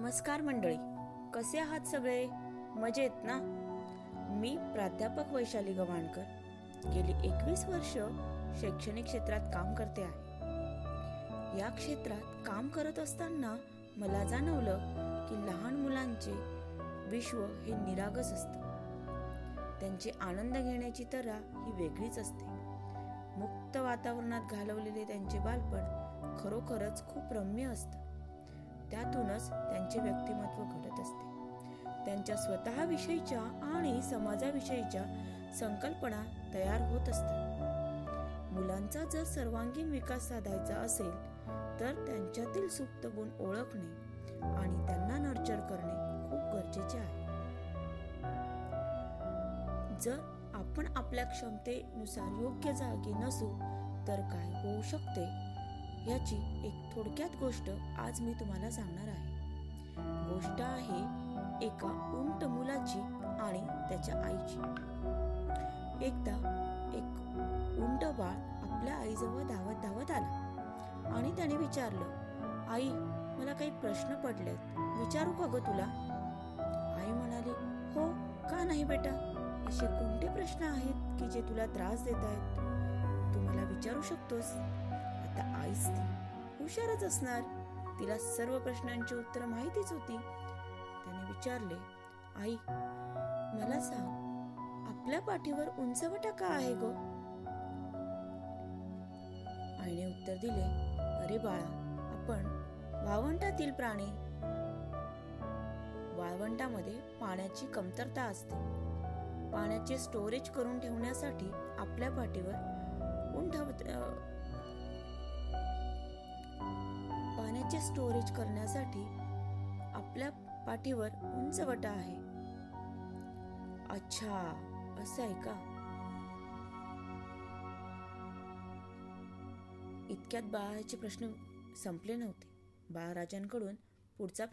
नमस्कार मंडळी. कसे आहात सगळे? मजेत ना? मी प्राध्यापक वैशाली गव्हाणकर. गेली एकवीस वर्ष शैक्षणिक क्षेत्रात काम करते आहे. या क्षेत्रात काम करत असताना मला जाणवलं की लहान मुलांचे विश्व हे निरागस असतं. त्यांचे आनंद घेण्याची तरा ही वेगळीच असते. मुक्त वातावरणात घालवलेले त्यांचे बालपण खरोखरच खूप रम्य असतं. त्यातूनच त्यांचे व्यक्तिमत्व घडत असते. त्यांच्या स्वतःविषयीच्या आणि समाजाविषयीच्या संकल्पना तयार होत असतात. मुलांचा जर सर्वांगीण विकास साधायचा असेल तर त्यांच्यातील सुप्त गुण ओळखणे आणि त्यांना नर्चर करणे खूप गरजेचे आहे. जर आपण आपल्या क्षमतेनुसार योग्य जागी नसू तर काय होऊ शकते? याची एक थोडक्यात गोष्ट आज मी तुम्हाला सांगणार आहे. गोष्ट आहे एका उंट मुलाची आणि त्याच्या आईची. एकदा एक उंट बाळ आपल्या आईजवळ धावत धावत आला आणि त्याने विचारलं आई मला काही प्रश्न पडलेत विचारू का ग तुला? आई म्हणाली हो का नाही बेटा? असे कोणते प्रश्न आहेत की जे तुला त्रास देत आहेत? तू मला विचारू शकतोस? आता आईच ती. हुशारच असणार. तिला सर्व प्रश्नांची उत्तर माहितीच होती. त्याने विचारले आई मला सांग आपल्या पाठीवर उंचवटा का आहे ग? आईने उत्तर दिले अरे बाळा आपण वाळवंटातील प्राणी. वाळवंटामध्ये पाण्याची कमतरता असते. पाण्याचे स्टोरेज करून ठेवण्यासाठी आपल्या पाठीवर उंठ पाण्याचे स्टोरेज करण्यासाठी आपल्या पाठीवर उंच वटा आहे. अच्छा असं आहे का? इतक्यात बाळाचे प्रश्न संपले नव्हते. बाळराजांकडून पुढचा प्रश्न